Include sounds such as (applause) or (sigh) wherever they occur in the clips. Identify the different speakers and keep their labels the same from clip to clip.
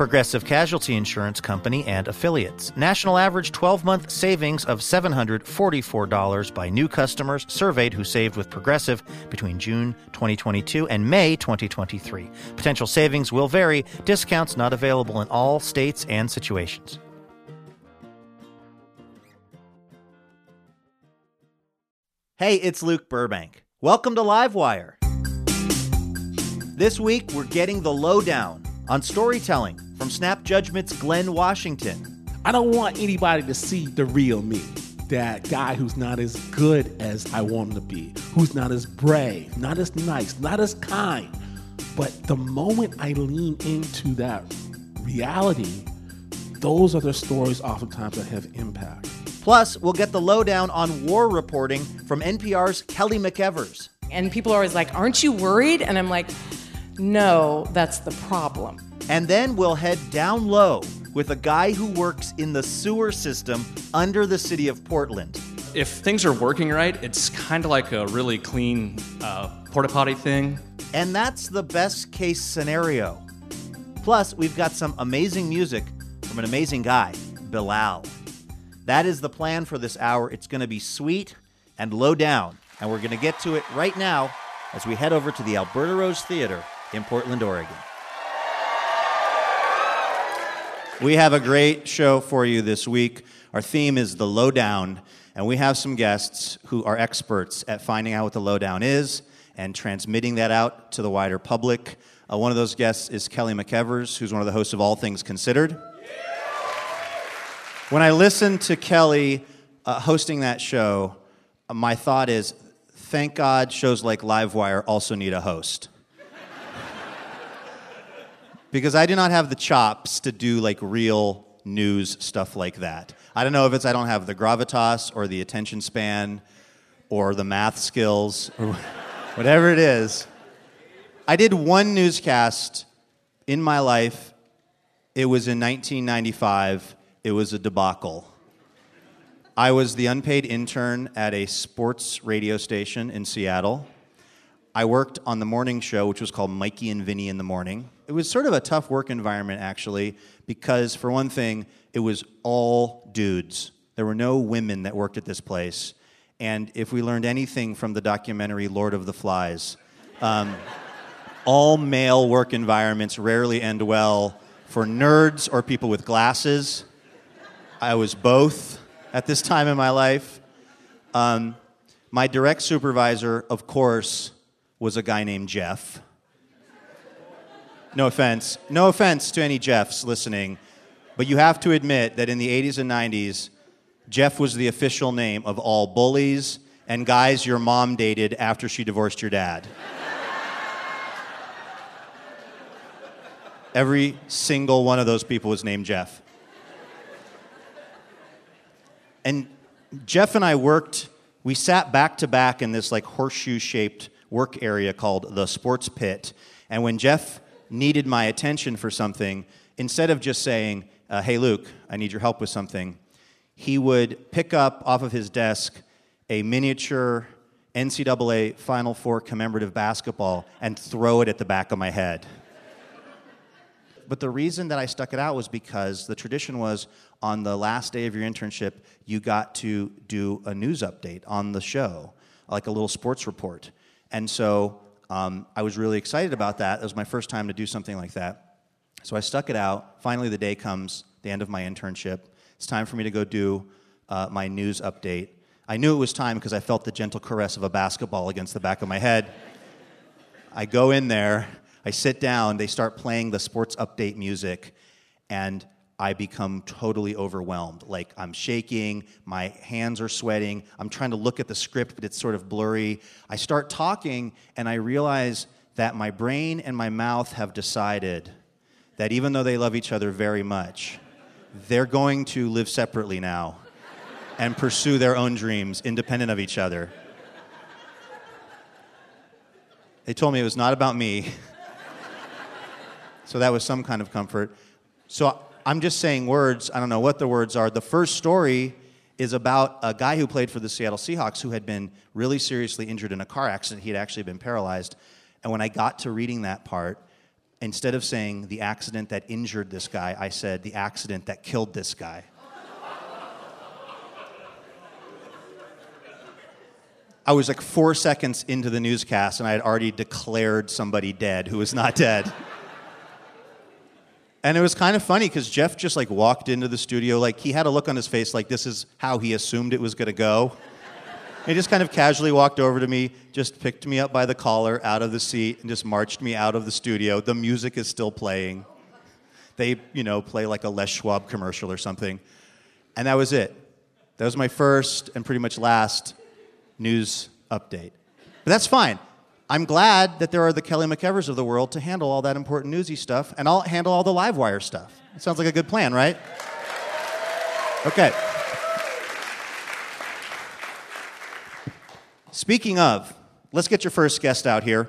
Speaker 1: Progressive Casualty Insurance Company and affiliates. National average 12 month savings of $744 by new customers surveyed who saved with Progressive between June 2022 and May 2023. Potential savings will vary, discounts not available in all states and situations. Hey, it's Luke Burbank. Welcome to Livewire. This week, we're getting the lowdown on storytelling from Snap Judgment's Glynn Washington.
Speaker 2: I don't want anybody to see the real me. That guy who's not as good as I want him to be, who's not as brave, not as nice, not as kind. But the moment I lean into that reality, those are the stories oftentimes that have impact.
Speaker 1: Plus, we'll get the lowdown on war reporting from NPR's Kelly McEvers.
Speaker 3: And people are always like, Aren't you worried? And I'm like, No, that's the problem.
Speaker 1: And then we'll head down low with a guy who works in the sewer system under the city of Portland.
Speaker 4: If things are working right, it's kind of like a really clean uh, porta potty thing.
Speaker 1: And that's the best case scenario. Plus, we've got some amazing music from an amazing guy, Bilal. That is the plan for this hour. It's going to be sweet and low down. And we're going to get to it right now as we head over to the Alberta Rose Theater in Portland, Oregon. We have a great show for you this week. Our theme is the lowdown, and we have some guests who are experts at finding out what the lowdown is and transmitting that out to the wider public. Uh, one of those guests is Kelly McEvers, who's one of the hosts of All Things Considered. When I listened to Kelly uh, hosting that show, uh, my thought is, thank God shows like Livewire also need a host because I do not have the chops to do like real news stuff like that. I don't know if it's I don't have the gravitas or the attention span or the math skills or (laughs) whatever it is. I did one newscast in my life. It was in 1995. It was a debacle. I was the unpaid intern at a sports radio station in Seattle. I worked on the morning show, which was called Mikey and Vinny in the Morning. It was sort of a tough work environment, actually, because for one thing, it was all dudes. There were no women that worked at this place. And if we learned anything from the documentary Lord of the Flies, um, (laughs) all male work environments rarely end well for nerds or people with glasses. I was both at this time in my life. Um, my direct supervisor, of course, was a guy named Jeff. No offense. No offense to any Jeffs listening, but you have to admit that in the 80s and 90s, Jeff was the official name of all bullies and guys your mom dated after she divorced your dad. Every single one of those people was named Jeff. And Jeff and I worked, we sat back to back in this like horseshoe shaped work area called the sports pit. And when Jeff needed my attention for something, instead of just saying, uh, Hey, Luke, I need your help with something, he would pick up off of his desk a miniature NCAA Final Four commemorative basketball and throw it at the back of my head. But the reason that I stuck it out was because the tradition was on the last day of your internship, you got to do a news update on the show, like a little sports report. And so um, I was really excited about that. It was my first time to do something like that. So I stuck it out. Finally, the day comes, the end of my internship. It's time for me to go do uh, my news update. I knew it was time because I felt the gentle caress of a basketball against the back of my head. I go in there, I sit down, they start playing the sports update music, and I become totally overwhelmed. Like I'm shaking, my hands are sweating, I'm trying to look at the script, but it's sort of blurry. I start talking, and I realize that my brain and my mouth have decided that even though they love each other very much, they're going to live separately now and pursue their own dreams independent of each other. They told me it was not about me. (laughs) so that was some kind of comfort. So I'm just saying words. I don't know what the words are. The first story is about a guy who played for the Seattle Seahawks who had been really seriously injured in a car accident. He had actually been paralyzed. And when I got to reading that part, instead of saying the accident that injured this guy, I said the accident that killed this guy. I was like four seconds into the newscast and I had already declared somebody dead who was not dead. And it was kind of funny because Jeff just like walked into the studio, like he had a look on his face like this is how he assumed it was going to go. He just kind of casually walked over to me, just picked me up by the collar out of the seat, and just marched me out of the studio. The music is still playing. They, you know, play like a Les Schwab commercial or something. And that was it. That was my first and pretty much last news update. But that's fine. I'm glad that there are the Kelly McEvers of the world to handle all that important newsy stuff, and I'll handle all the live wire stuff. It sounds like a good plan, right? Okay. Speaking of, let's get your first guest out here.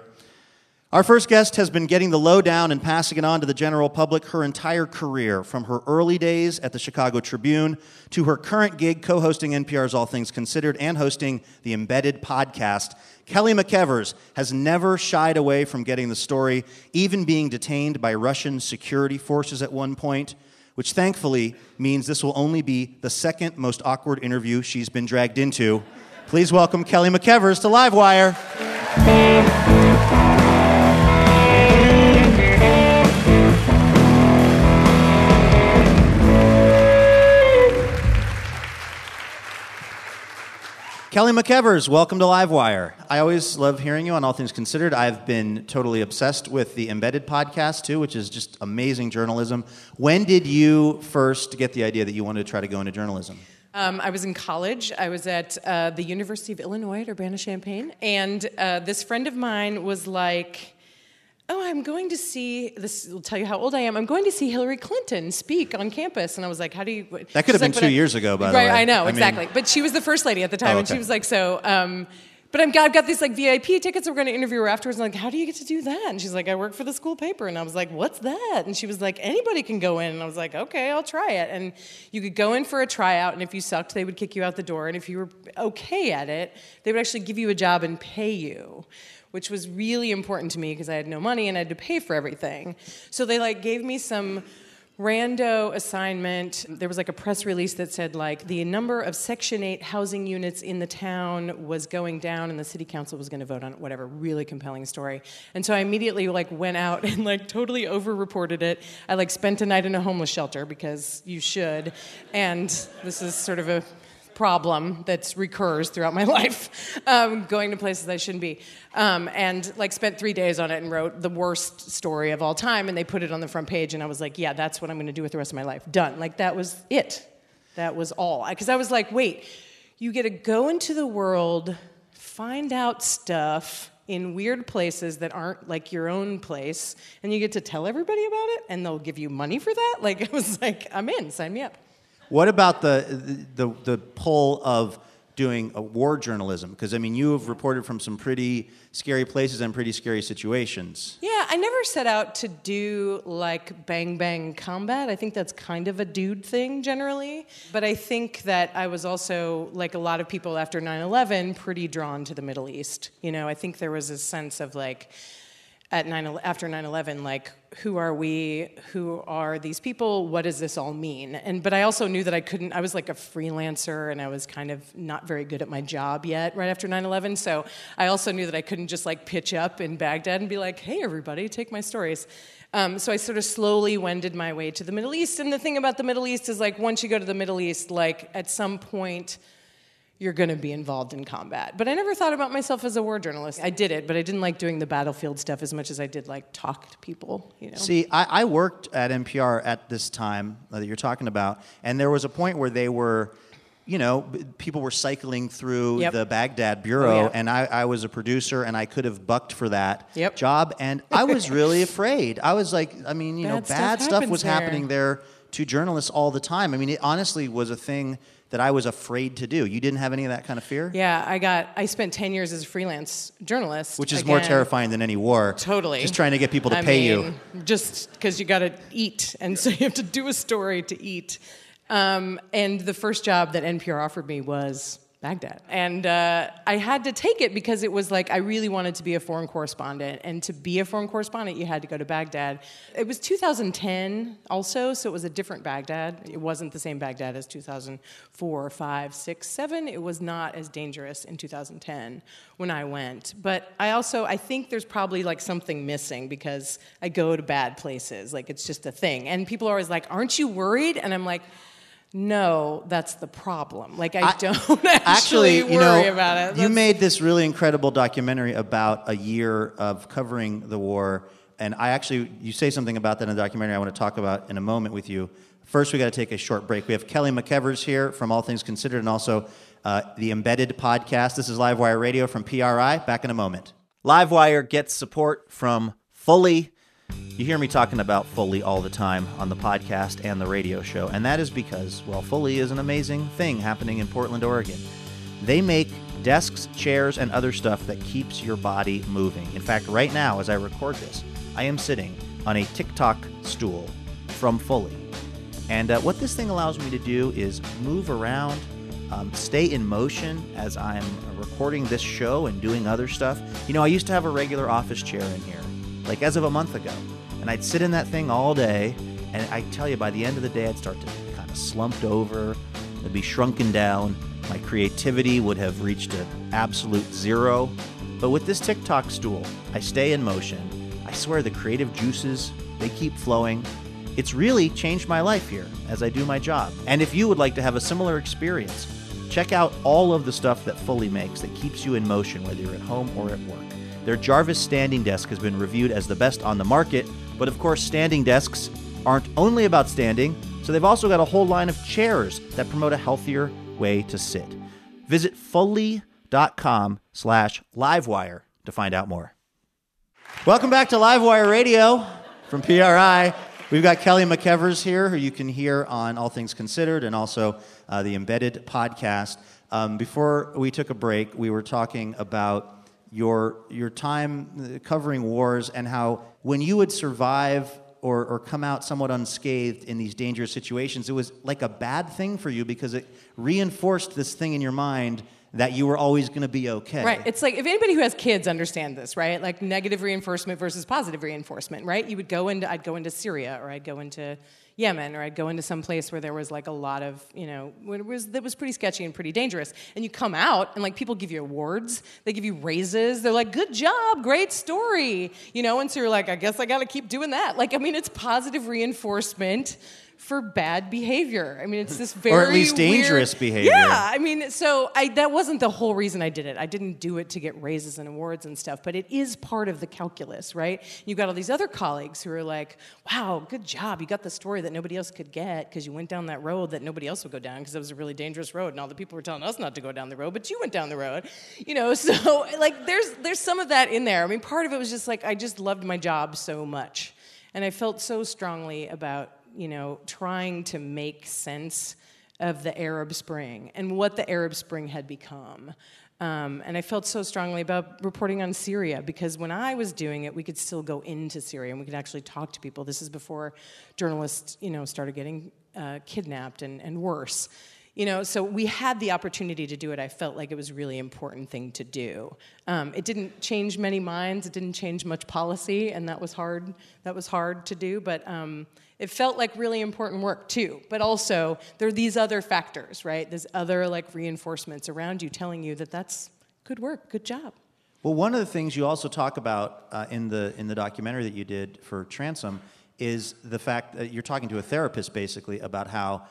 Speaker 1: Our first guest has been getting the lowdown and passing it on to the general public her entire career, from her early days at the Chicago Tribune to her current gig co hosting NPR's All Things Considered and hosting the Embedded podcast. Kelly McEvers has never shied away from getting the story, even being detained by Russian security forces at one point, which thankfully means this will only be the second most awkward interview she's been dragged into. Please welcome Kelly McEvers to Livewire. Kelly McEvers, welcome to Livewire. I always love hearing you on All Things Considered. I've been totally obsessed with the Embedded podcast too, which is just amazing journalism. When did you first get the idea that you wanted to try to go into journalism?
Speaker 3: Um, I was in college. I was at uh, the University of Illinois at Urbana Champaign, and uh, this friend of mine was like, "Oh, I'm going to see this. Will tell you how old I am. I'm going to see Hillary Clinton speak on campus." And I was like, "How do you?"
Speaker 1: That could have been
Speaker 3: like,
Speaker 1: two
Speaker 3: I-"
Speaker 1: years ago, by the way. right.
Speaker 3: I know
Speaker 1: I mean-
Speaker 3: exactly. but she was the first lady at the time,
Speaker 1: Oh,
Speaker 3: and she was like, "So." Um, but I'm, I've got these like VIP tickets. We're going to interview her afterwards. And I'm like, how do you get to do that? And she's like, I work for the school paper. And I was like, what's that? And she was like, anybody can go in. And I was like, okay, I'll try it. And you could go in for a tryout, and if you sucked, they would kick you out the door. And if you were okay at it, they would actually give you a job and pay you. Which was really important to me because I had no money and I had to pay for everything. So they like gave me some rando assignment. There was like a press release that said like the number of Section 8 housing units in the town was going down and the city council was going to vote on it, whatever. Really compelling story. And so I immediately like went out (laughs) and like totally over-reported it. I like spent a night in a homeless shelter because you should. And this is sort of a problem that recurs throughout my (laughs) life, um, going to places I shouldn't be, um, and like spent three days on it and wrote the worst story of all time, and they put it on the front page, and I was like, yeah, that's what I'm going to do with the rest of my life. Done. Like that was it. That was all. Because I was like, wait, you get to go into the world, find out stuff in weird places that aren't like your own place, and you get to tell everybody about it, and they'll give you money for that. (laughs) Like i was like, I'm in. Sign me up.
Speaker 1: What about the the the pull of doing a war journalism? Because I mean, you have reported from some pretty scary places and pretty scary situations.
Speaker 3: Yeah, I never set out to do like bang bang combat. I think that's kind of a dude thing generally. But I think that I was also, like a lot of people after 9 11, pretty drawn to the Middle East. You know, I think there was a sense of like, at 9 after 9/11 like who are we? Who are these people? What does this all mean? And but I also knew that I couldn't I was like a freelancer and I was kind of not very good at my job yet right after 9/11 so I also knew that I couldn't just like pitch up in Baghdad and be like hey everybody take my stories. Um, so I sort of slowly wended my way to the Middle East. And the thing about the Middle East is like once you go to the Middle East like at some point you're going to be involved in combat. But I never thought about myself as a war journalist. I did it, but I didn't like doing the battlefield stuff as much as I did like talk to people. You know.
Speaker 1: See, I, I worked at NPR at this time that you're talking about, and there was a point where they were. You know, people were cycling through
Speaker 3: Yep.
Speaker 1: the Baghdad oh, bureau,
Speaker 3: Oh, yeah.
Speaker 1: and I, I was a producer, and I could have bucked for that
Speaker 3: Yep.
Speaker 1: job, and I was really (laughs) afraid. I was like, I mean, you know,
Speaker 3: Bad stuff
Speaker 1: stuff, was
Speaker 3: happens
Speaker 1: happening there to journalists all the time. I mean, it honestly was a thing that I was afraid to do. You didn't have any of that kind of fear,
Speaker 3: Yeah, I got. I spent ten years as a freelance journalist,
Speaker 1: which is more terrifying than any war.
Speaker 3: Totally.
Speaker 1: just trying to get people to
Speaker 3: I
Speaker 1: pay
Speaker 3: mean, Just because you got to eat, and so you have to do a story to eat. Um, and the first job that NPR offered me was Baghdad, and uh, I had to take it because it was like I really wanted to be a foreign correspondent, and to be a foreign correspondent, you had to go to Baghdad. It was 2010, also, so it was a different Baghdad. It wasn't the same Baghdad as 2004, 5, 6, 7. It was not as dangerous in 2010 when I went. But I also I think there's probably like something missing because I go to bad places. Like it's just a thing. And people are always like, "Aren't you worried?" And I'm like, "No, that's the problem. Like I, (laughs) don't actually,
Speaker 1: you
Speaker 3: worry
Speaker 1: know,
Speaker 3: about it."
Speaker 1: You made this really incredible documentary about a year of covering the war, and I actually, you say something about that in the documentary. I want to talk about in a moment with you. First, we got to take a short break. We have Kelly McEvers here from All Things Considered, and also uh, the Embedded podcast. This is Livewire Radio from PRI. Back in a moment. Livewire gets support from Fully. You hear me talking about Fully all the time on the podcast and the radio show, and that is because, well, Fully is an amazing thing happening in Portland, Oregon. They make desks, chairs, and other stuff that keeps your body moving. In fact, right now, as I record this, I am sitting on a TikTok stool from Fully. And uh, what this thing allows me to do is move around, um, stay in motion as I'm recording this show and doing other stuff. You know, I used to have a regular office chair in here, like as of a month ago, and I'd sit in that thing all day. And I tell you, by the end of the day, I'd start to kind of slumped over, I'd be shrunken down. My creativity would have reached an absolute zero. But with this TikTok stool, I stay in motion. I swear the creative juices, they keep flowing. It's really changed my life here as I do my job. And if you would like to have a similar experience, check out all of the stuff that Fully makes that keeps you in motion, whether you're at home or at work. Their Jarvis standing desk has been reviewed as the best on the market, but of course, standing desks aren't only about standing, so they've also got a whole line of chairs that promote a healthier way to sit. Visit fully.com slash livewire to find out more. Welcome back to Livewire Radio from PRI. We've got Kelly McEvers here, who you can hear on All Things Considered and also uh, the Embedded podcast. Um, before we took a break, we were talking about your, your time covering wars and how when you would survive or, or come out somewhat unscathed in these dangerous situations, it was like a bad thing for you because it reinforced this thing in your mind that you were always going to be okay.
Speaker 3: Right. It's like if anybody who has kids understand this, right? Like negative reinforcement versus positive reinforcement, right? You would go into I'd go into Syria or I'd go into Yemen or I'd go into some place where there was like a lot of, you know, it was that was pretty sketchy and pretty dangerous. And you come out and like people give you awards, they give you raises. They're like, "Good job, great story." You know, and so you're like, "I guess I got to keep doing that." Like I mean, it's positive reinforcement for bad behavior. I mean, it's this very (laughs)
Speaker 1: Or at least dangerous
Speaker 3: weird-
Speaker 1: behavior.
Speaker 3: Yeah, I mean, so I, that wasn't the whole reason I did it. I didn't do it to get raises and awards and stuff, but it is part of the calculus, right? You've got all these other colleagues who are like, wow, good job. You got the story that nobody else could get because you went down that road that nobody else would go down because it was a really dangerous road and all the people were telling us not to go down the road, but you went down the road. You know, (laughs) so like there's there's some of that in there. I mean, part of it was just like I just loved my job so much. And I felt so strongly about, you know, trying to make sense of the Arab Spring and what the Arab Spring had become. Um, and I felt so strongly about reporting on Syria because when I was doing it, we could still go into Syria and we could actually talk to people. This is before journalists, you know, started getting uh, kidnapped and, and worse. You know, so we had the opportunity to do it. I felt like it was a really important thing to do. Um, it didn't change many minds. It didn't change much policy, and that was hard. That was hard to do, but um, it felt like really important work too. But also, there are these other factors, right? There's other like reinforcements around you telling you that that's good work, good job.
Speaker 1: Well, one of the things you also talk about uh, in the in the documentary that you did for Transom is the fact that you're talking to a therapist basically about how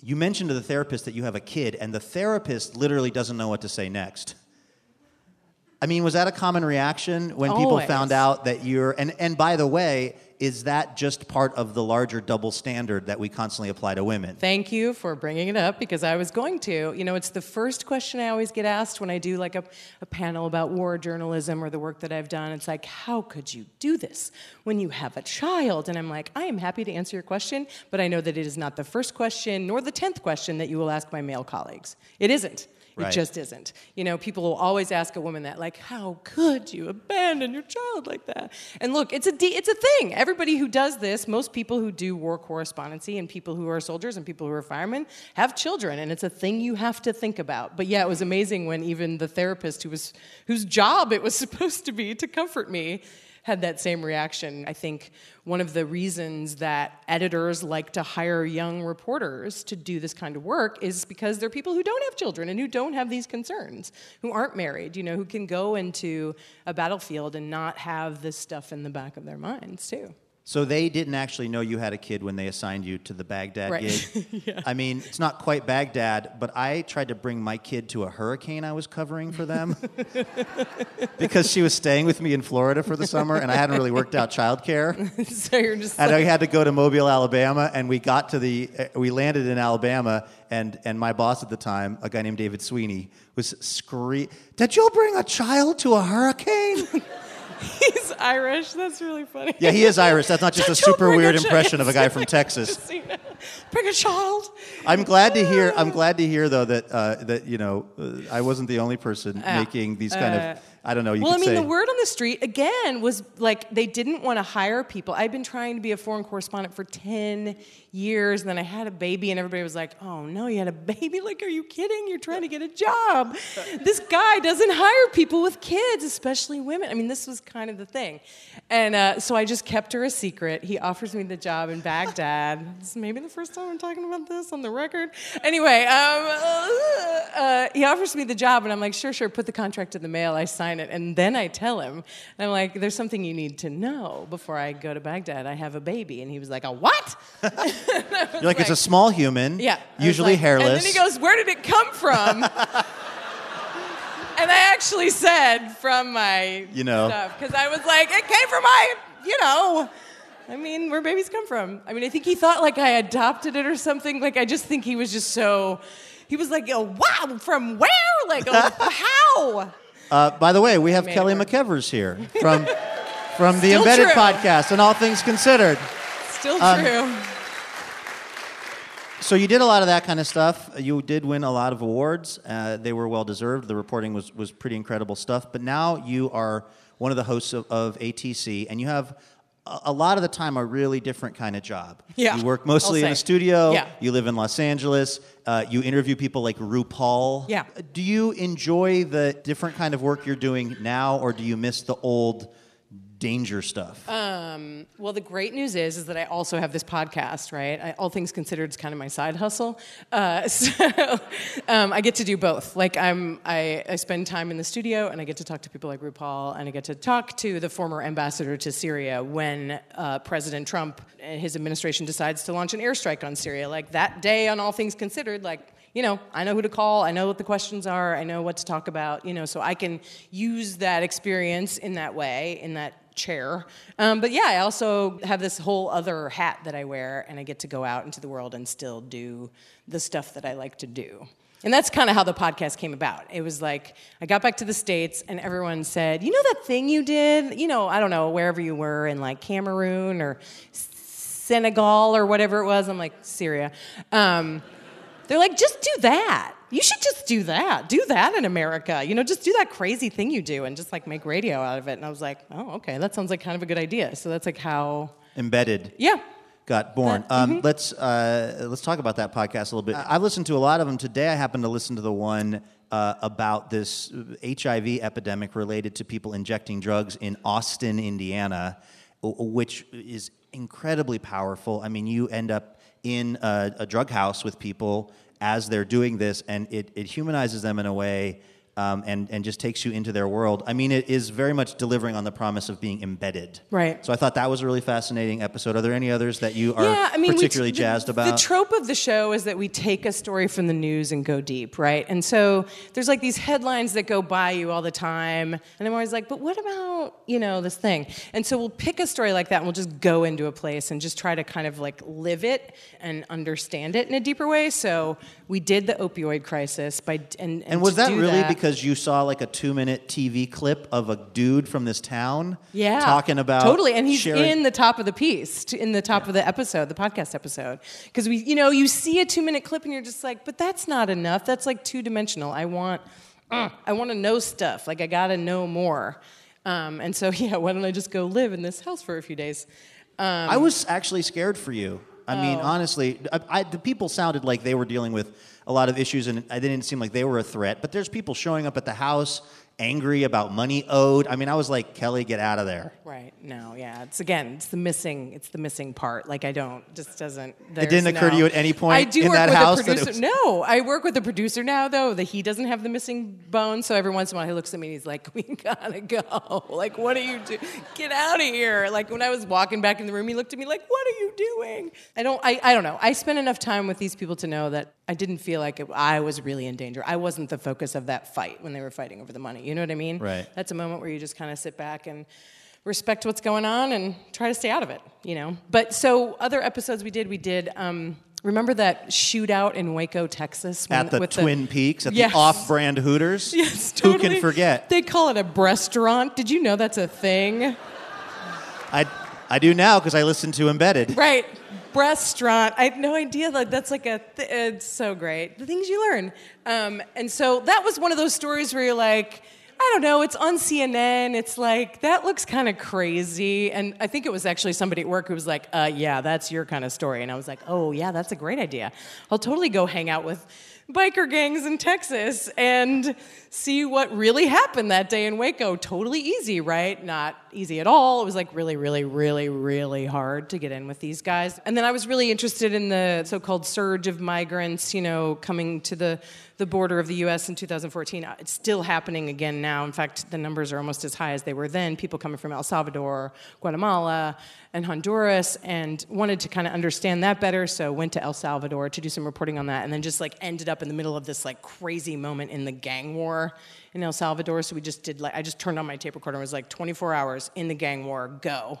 Speaker 1: you mentioned to the therapist that you have a kid, and the therapist literally doesn't know what to say next. I mean, was that a common reaction when people found out that you're and and by the way, is that just part of the larger double standard that we constantly apply to women?
Speaker 3: Thank you for bringing it up because I was going to. You know, it's the first question I always get asked when I do like a, a panel about war journalism or the work that I've done. It's like, how could you do this when you have a child? And I'm like, I am happy to answer your question, but I know that it is not the first question nor the tenth question that you will ask my male colleagues. It isn't. It
Speaker 1: Right.
Speaker 3: just isn't. You know, people will always ask a woman that, like, how could you abandon your child like that? And look, it's a de- it's a thing. Everybody who does this, most people who do war correspondency, and people who are soldiers and people who are firemen, have children, and it's a thing you have to think about. But yeah, it was amazing when even the therapist who was whose job it was (laughs) supposed to be to comfort me had that same reaction. I think one of the reasons that editors like to hire young reporters to do this kind of work is because they're people who don't have children and who don't have these concerns, who aren't married, you know, who can go into a battlefield and not have this stuff in the back of their minds, too.
Speaker 1: So they didn't actually know you had a kid when they assigned you to the Baghdad
Speaker 3: Right.
Speaker 1: gig. (laughs) I mean, it's not quite Baghdad, but I tried to bring my kid to a hurricane I was covering for them (laughs) because she was staying with me in Florida for the summer, and I hadn't really worked out childcare. (laughs)
Speaker 3: so you're just
Speaker 1: And
Speaker 3: like,
Speaker 1: I had to go to Mobile, Alabama, and we got to the, uh, we landed in Alabama, and, and my boss at the time, a guy named David Sweeney, was screaming, Did you bring a child to a hurricane?
Speaker 3: he's Irish. That's really funny.
Speaker 1: yeah, he is Irish. That's not just a super
Speaker 3: a
Speaker 1: weird impression of a guy (laughs) from Texas.
Speaker 3: Just so you know. Bring a child.
Speaker 1: I'm glad to hear. I'm glad to hear though that uh, that you know uh, I wasn't the only person making these kind of. I don't know. You
Speaker 3: well, I mean,
Speaker 1: say.
Speaker 3: the word on the street again was like they didn't want to hire people. I've been trying to be a foreign correspondent for ten years, and then I had a baby, and everybody was like, "Oh no, you had a baby? Like, are you kidding? You're trying to get a job? this guy doesn't hire people with kids, especially women. I mean, this was kind of the thing, and uh, so I just kept her a secret. He offers me the job in Baghdad. (laughs) this is maybe the first time I'm talking about this on the record. Anyway, um, uh, he offers me the job, and I'm like, sure, sure, put the contract in the mail. I sign it, and then I tell him, and I'm like, there's something you need to know before I go to Baghdad. I have a baby, and he was like, a what? (laughs) (laughs)
Speaker 1: You're like, it's a small human.
Speaker 3: Yeah.
Speaker 1: Usually
Speaker 3: like-
Speaker 1: hairless.
Speaker 3: And then he goes, Where did it come from? (laughs) and I actually said from my
Speaker 1: You know.
Speaker 3: stuff because I was like, It came from my, you know. I mean, where babies come from. I mean, I think he thought like I adopted it or something. Like, I just think he was just so. He was like, oh, wow, from where? Like, oh, (laughs) how?
Speaker 1: Uh, by the way, we have Kelly. McEvers here from from the
Speaker 3: Still
Speaker 1: Embedded
Speaker 3: true.
Speaker 1: podcast and All Things Considered.
Speaker 3: Still
Speaker 1: Um,
Speaker 3: true.
Speaker 1: So you did a lot of that kind of stuff. You did win a lot of awards. Uh, they were well deserved. The reporting was was pretty incredible stuff. But now you are one of the hosts of, of ATC, and you have a, a lot of the time a really different kind of job.
Speaker 3: Yeah,
Speaker 1: You work mostly in a studio.
Speaker 3: Yeah.
Speaker 1: You live in Los Angeles. Uh, you interview people like RuPaul.
Speaker 3: Yeah.
Speaker 1: Do you enjoy the different kind of work you're doing now, or do you miss the old danger stuff?
Speaker 3: Um, well, the great news is, is that I also have this podcast, right? I, all things considered, it's kind of my side hustle. Uh, (laughs) so um, I get to do both. Like I'm, I, I spend time in the studio, and I get to talk to people like RuPaul, and I get to talk to the former ambassador to Syria when uh, President Trump and his administration decides to launch an airstrike on Syria. Like that day, on all things considered, like you know, I know who to call, I know what the questions are, I know what to talk about, you know, so I can use that experience in that way, in that chair. Um, but yeah, I also have this whole other hat that I wear, and I get to go out into the world and still do the stuff that I like to do. And that's kind of how the podcast came about. It was like I got back to the States and everyone said, You know that thing you did? You know, I don't know, wherever you were in like Cameroon or Senegal or whatever it was. I'm like, Syria. Um, they're like, just do that. You should just do that. Do that in America. You know, just do that crazy thing you do and just like make radio out of it. And I was like, oh, okay, that sounds like kind of a good idea. So that's like how,
Speaker 1: Embedded.
Speaker 3: yeah.
Speaker 1: got born. Um, let's uh, let's talk about that podcast a little bit. I've listened to a lot of them today. I happened to listen to the one uh, about this HIV epidemic related to people injecting drugs in Austin, Indiana, which is incredibly powerful. I mean, you end up in a, a drug house with people as they're doing this, and it, it humanizes them in a way um, and, and just takes you into their world. I mean, it is very much delivering on the promise of being embedded.
Speaker 3: Right.
Speaker 1: So I thought that was a really fascinating episode. Are there any others that you are
Speaker 3: yeah, I mean,
Speaker 1: particularly
Speaker 3: the-
Speaker 1: jazzed about?
Speaker 3: The trope of the show is that we take a story from the news and go deep, right? And so there's like these headlines that go by you all the time, and I'm always like, but what about you know this thing? And so we'll pick a story like that, and we'll just go into a place and just try to kind of like live it and understand it in a deeper way. So we did the opioid crisis by and and,
Speaker 1: and was that really
Speaker 3: that-
Speaker 1: because you saw like a two minute TV clip of a dude from this town
Speaker 3: Yeah.
Speaker 1: talking about
Speaker 3: totally, and he's
Speaker 1: sharing-
Speaker 3: in the top of the piece, in the top of the episode, the podcast episode, because we, you know, you see a two-minute clip and you're just like, but that's not enough. That's like two-dimensional. I want, uh, I want to know stuff. Like I gotta know more. Um, and so, (laughs) yeah, why don't I just go live in this house for a few days? Um,
Speaker 1: I was actually scared for you. I mean,
Speaker 3: Oh.
Speaker 1: honestly, I, I, the people sounded like they were dealing with a lot of issues, and it didn't seem like they were a threat. But there's people showing up at the house angry about money owed. I mean, I was like, Kelly, get out of there.
Speaker 3: Right. No. Yeah. It's again. It's the missing. It's the missing part. Like I don't. Just doesn't.
Speaker 1: It didn't occur to you at any point
Speaker 3: I do
Speaker 1: in
Speaker 3: work
Speaker 1: that
Speaker 3: with
Speaker 1: house
Speaker 3: a producer.
Speaker 1: was-
Speaker 3: No, I work with a producer now though that he doesn't have the missing bone. So every once in a while he looks at me and he's like, (laughs) "We gotta go. Like, what are you do? Get out of here!" Like when I was walking back in the room, he looked at me like, "What are you doing?" I don't. I. I don't know. I spent enough time with these people to know that I didn't feel like it, I was really in danger. I wasn't the focus of that fight when they were fighting over the money. You know what I mean?
Speaker 1: Right.
Speaker 3: That's a moment where you just kind of sit back and respect what's going on and try to stay out of it, you know. But so other episodes we did, we did. Um, remember that shootout in Waco, Texas, when-
Speaker 1: At the Twin Peaks, at
Speaker 3: Yes.
Speaker 1: the off-brand Hooters. (laughs)
Speaker 3: Yes,
Speaker 1: Who can forget?
Speaker 3: They call it a restaurant. Did you know that's a thing?
Speaker 1: I, I do now because I listened to Embedded.
Speaker 3: Right. Restaurant. I had no idea that that's like a. Th- it's so great. The things you learn. Um, and so that was one of those stories where you're like, I don't know. It's on CNN. It's like that looks kind of crazy. And I think it was actually somebody at work who was like, uh, "Yeah, that's your kind of story." And I was like, "Oh yeah, that's a great idea. I'll totally go hang out with." Biker gangs in Texas and see what really happened that day in Waco. Totally easy, right? Not easy at all. It was like really, really, really, really hard to get in with these guys. And then I was really interested in the so called surge of migrants, you know, coming to the, the border of the US in 2014. Uh, It's still happening again now. In fact, the numbers are almost as high as they were then. People coming from El Salvador, Guatemala, and Honduras, and wanted to kind of understand that better. So went to El Salvador to do some reporting on that, and then just like ended up in the middle of this like crazy moment in the gang war in El Salvador. So we just did like I just turned on my tape recorder and was like 24 hours in the gang war, go.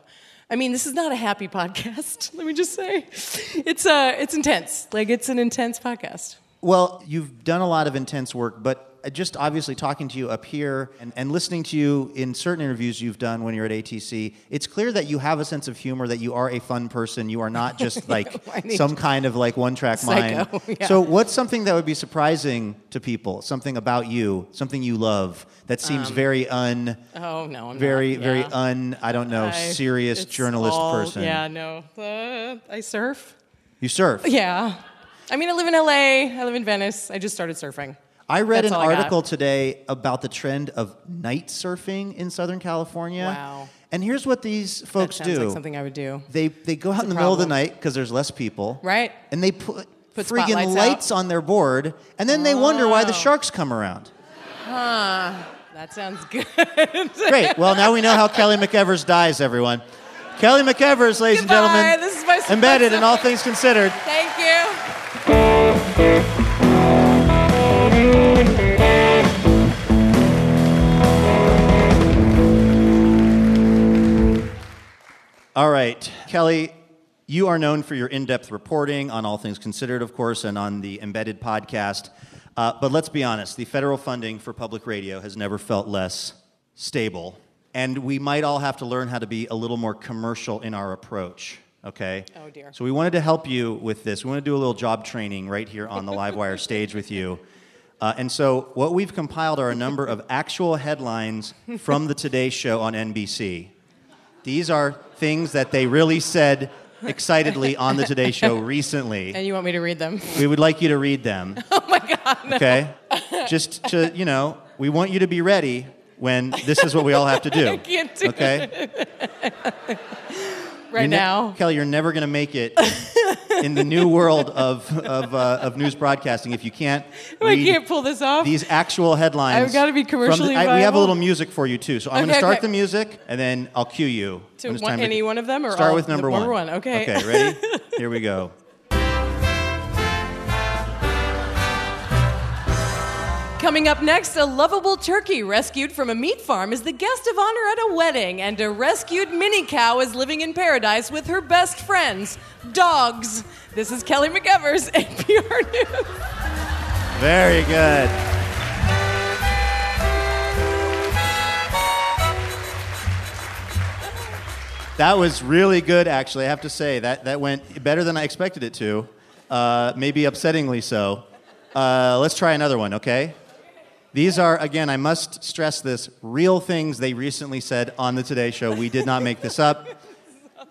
Speaker 3: I mean, this is not a happy podcast. (laughs) Let me just say, it's uh, it's intense. Like it's an intense podcast.
Speaker 1: Well, you've done a lot of intense work, but just obviously talking to you up here and, and listening to you in certain interviews you've done when you're at ATC, it's clear that you have a sense of humor, that you are a fun person. You are not (laughs) just like (laughs) some kind of like one track mind. (laughs)
Speaker 3: Yeah.
Speaker 1: So, what's something that would be surprising to people? Something about you, something you love that seems very un.
Speaker 3: Oh no, I'm
Speaker 1: very,
Speaker 3: not.
Speaker 1: very un, I don't know,
Speaker 3: I-
Speaker 1: serious journalist
Speaker 3: all-
Speaker 1: person.
Speaker 3: Yeah, no. Uh, I surf.
Speaker 1: You surf.
Speaker 3: Yeah. I mean, I live in LA. I live in Venice. I just started surfing.
Speaker 1: I read
Speaker 3: That's
Speaker 1: an
Speaker 3: all I got.
Speaker 1: article today about the trend of night surfing in Southern California.
Speaker 3: Wow.
Speaker 1: And here's what these folks
Speaker 3: that sounds
Speaker 1: do.
Speaker 3: like something I would do.
Speaker 1: They they go out
Speaker 3: It's
Speaker 1: in the middle of the night because there's less people.
Speaker 3: Right.
Speaker 1: And they put,
Speaker 3: Put
Speaker 1: friggin'
Speaker 3: spotlights
Speaker 1: lights
Speaker 3: out.
Speaker 1: on their board, and then they wonder why the
Speaker 3: Oh.
Speaker 1: sharks come around. Huh.
Speaker 3: That sounds good. (laughs)
Speaker 1: Great. Well, now we know how Kelly McEvers dies, everyone. Kelly McEvers, ladies and gentlemen.
Speaker 3: This is my
Speaker 1: embedded in all things considered.
Speaker 3: Thank you.
Speaker 1: All right, Kelly, you are known for your in depth reporting on All Things Considered, of course, and on the Embedded podcast. Uh, but let's be honest the federal funding for public radio has never felt less stable. And we might all have to learn how to be a little more commercial in our approach, okay?
Speaker 3: Oh, dear.
Speaker 1: So we wanted to help you with this. We want to do a little job training right here on the Livewire stage with you. (laughs) Uh, and so what we've compiled are a number of actual headlines from the Today Show on NBC. These are things that they really said excitedly on the Today Show (laughs) recently.
Speaker 3: And you want me to read them?
Speaker 1: We would like you to read them. (laughs) Oh my God. Okay? Just to, you know, we want you to be ready when this is what we all have to do. (laughs)
Speaker 3: I can't do
Speaker 1: Okay?
Speaker 3: Right
Speaker 1: ne-
Speaker 3: now.
Speaker 1: Kelly, you're never going to make it in the new world of, of, uh, of news broadcasting if you can't
Speaker 3: I can't pull this off.
Speaker 1: these actual headlines.
Speaker 3: I've gotta be
Speaker 1: from the-
Speaker 3: commercially
Speaker 1: I- We have a little music for you, too. So I'm going to start
Speaker 3: okay.
Speaker 1: the music, and then I'll cue you.
Speaker 3: To one-
Speaker 1: to-
Speaker 3: any one of them or
Speaker 1: Start
Speaker 3: all-
Speaker 1: with number
Speaker 3: the
Speaker 1: one.
Speaker 3: number one, okay.
Speaker 1: Okay, ready? (laughs) Here we go.
Speaker 3: Coming up next, a lovable turkey rescued from a meat farm is the guest of honor at a wedding, and a rescued mini cow is living in paradise with her best friends, dogs. This is Kelly McEvers, (laughs) NPR News.
Speaker 1: Very good. That was really good, actually. I have to say that that went better than I expected it to. Uh, maybe upsettingly so. Uh, let's try another one, okay? These are, again, I must stress this, real things they recently said on the Today Show. We did not make this up.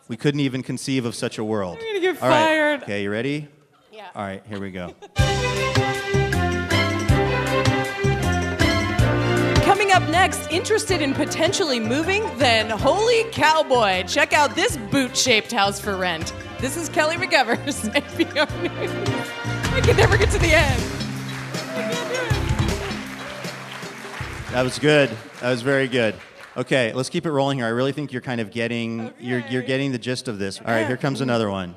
Speaker 1: We couldn't even conceive of such a world.
Speaker 3: I'm gonna get
Speaker 1: All right.
Speaker 3: fired.
Speaker 1: Okay, you ready?
Speaker 3: Yeah.
Speaker 1: All right, here we go.
Speaker 3: Coming up next, interested in potentially moving? Then holy cowboy, check out this boot shaped house for rent. This is Kelly McEvers, (laughs) NPR News. I can never get to the end. I can't do it.
Speaker 1: That was good. That was very good. Okay, let's keep it rolling here. I really think you're kind of getting you're you're getting the gist of this. All right, here comes another one.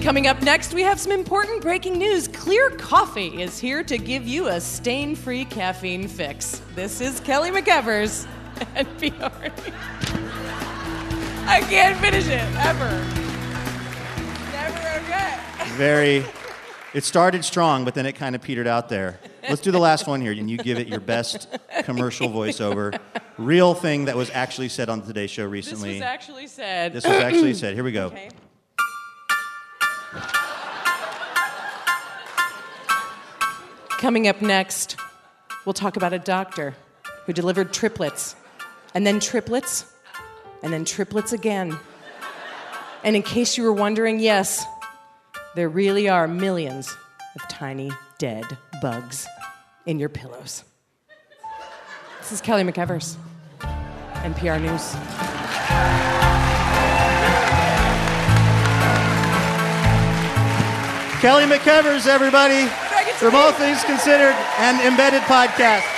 Speaker 3: Coming up next, we have some important breaking news. Clear Coffee is here to give you a stain free caffeine fix. This is Kelly McEvers, (laughs) NPR News. I can't finish it, ever. Never again.
Speaker 1: Very it started strong, but then it kind of petered out there. Let's do the last one here, and you give it your best commercial voiceover. Real thing that was actually said on the Today Show recently.
Speaker 3: This was actually said.
Speaker 1: This was actually said. Here we go.
Speaker 3: Okay. Coming up next, we'll talk about a doctor who delivered triplets, and then triplets, and then triplets again. And in case you were wondering, yes, there really are millions of tiny dead bugs in your pillows. This is Kelly McEvers, NPR News.
Speaker 1: Kelly McEvers, everybody,
Speaker 3: I get to
Speaker 1: from All? Things Considered and Embedded Podcast.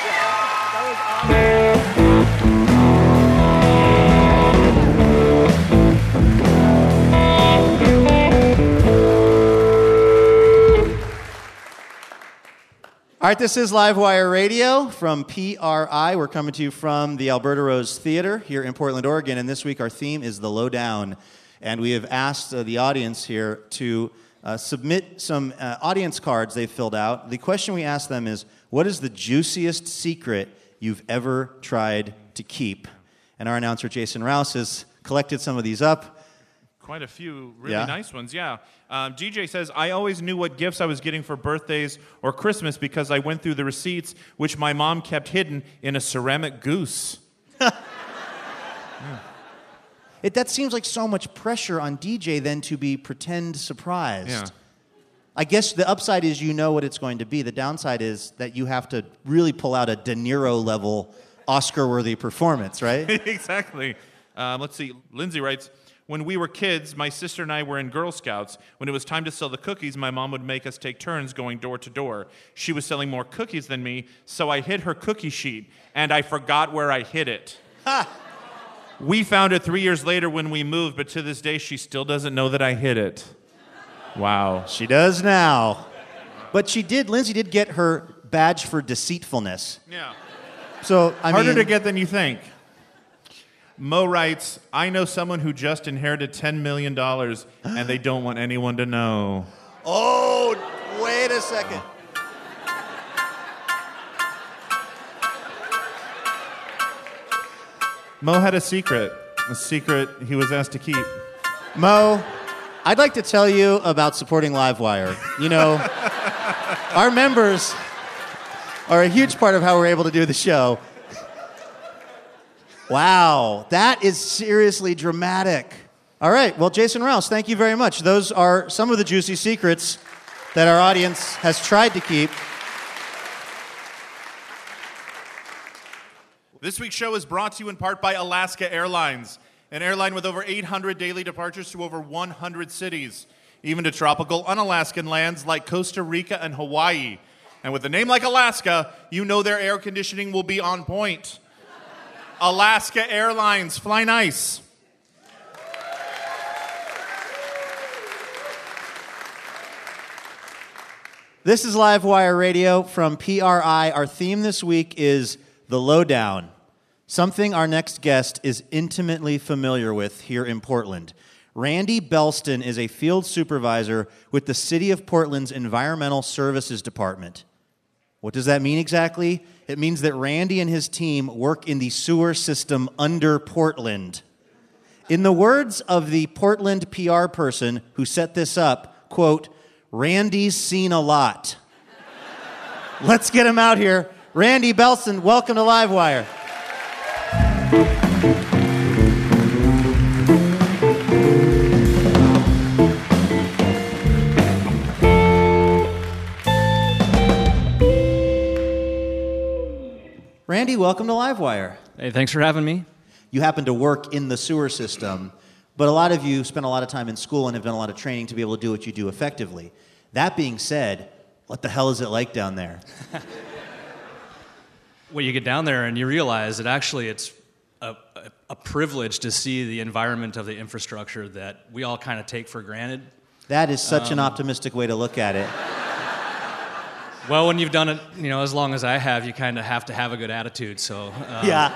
Speaker 1: All right, this is Livewire Radio from PRI. We're coming to you from the Alberta Rose Theater here in Portland, Oregon. And this week our theme is the lowdown. And we have asked uh, the audience here to uh, submit some uh, audience cards they've filled out. The question we asked them is What is the juiciest secret you've ever tried to keep? And our announcer, Jason Rouse, has collected some of these up.
Speaker 5: Quite a few really
Speaker 1: Yeah?
Speaker 5: nice ones, yeah. Um, DJ says, I always knew what gifts I was getting for birthdays or Christmas because I went through the receipts, which my mom kept hidden in a ceramic goose. (laughs)
Speaker 1: It, that seems like so much pressure on DJ then to be pretend surprised.
Speaker 5: Yeah.
Speaker 1: I guess the upside is you know what it's going to be. The downside is that you have to really pull out a De Niro level Oscar worthy performance, right? (laughs)
Speaker 5: exactly. Um, let's see. Lindsay writes, when we were kids, my sister and I were in Girl Scouts. When it was time to sell the cookies, my mom would make us take turns going door to door. She was selling more cookies than me, so I hid her cookie sheet, and I forgot where I hid it. We found it three years later when we moved, but to this day, she still doesn't know that I hid it. Wow.
Speaker 1: she does now. But she did, Lindsay did get her badge for deceitfulness.
Speaker 5: Yeah.
Speaker 1: So, I
Speaker 5: Harder
Speaker 1: mean,
Speaker 5: to get than you think. Mo writes, I know someone who just inherited $10 million and they don't want anyone to know.
Speaker 1: Oh, wait a second.
Speaker 5: Mo had a secret, a secret he was asked to keep.
Speaker 1: Mo, I'd like to tell you about supporting Livewire. You know, (laughs) our members are a huge part of how we're able to do the show. Wow, that is seriously dramatic. All right, well, Jason Rouse, thank you very much. Those are some of the juicy secrets that our audience has tried to keep.
Speaker 5: This week's show is brought to you in part by Alaska Airlines, an airline with over 800 daily departures to over 100 cities, even to tropical unalaskan lands like Costa Rica and Hawaii. And with a name like Alaska, you know their air conditioning will be on point. Alaska Airlines, fly nice.
Speaker 1: This is Livewire Radio from PRI. Our theme this week is The Lowdown, something our next guest is intimately familiar with here in Portland. Randy Belston is a field supervisor with the City of Portland's Environmental Services Department. What does that mean exactly? It means that Randy and his team work in the sewer system under Portland. In the words of the Portland PR person who set this up, quote, Randy's seen a lot. Let's get him out here. Randy Belson, welcome to Livewire. Randy, welcome to Livewire.
Speaker 4: Hey, thanks for having me.
Speaker 1: You happen to work in the sewer system, but a lot of you spend a lot of time in school and have done a lot of training to be able to do what you do effectively. That being said, what the hell is it like down there? (laughs)
Speaker 4: Well, you get down there and you realize that actually it's a, a, a privilege to see the environment of the infrastructure that we all kind of take for granted.
Speaker 1: That is such an um, optimistic way to look at it.
Speaker 4: Well, when you've done it, you know, as long as I have, you kind of have to have a good attitude. So, um,
Speaker 1: Yeah.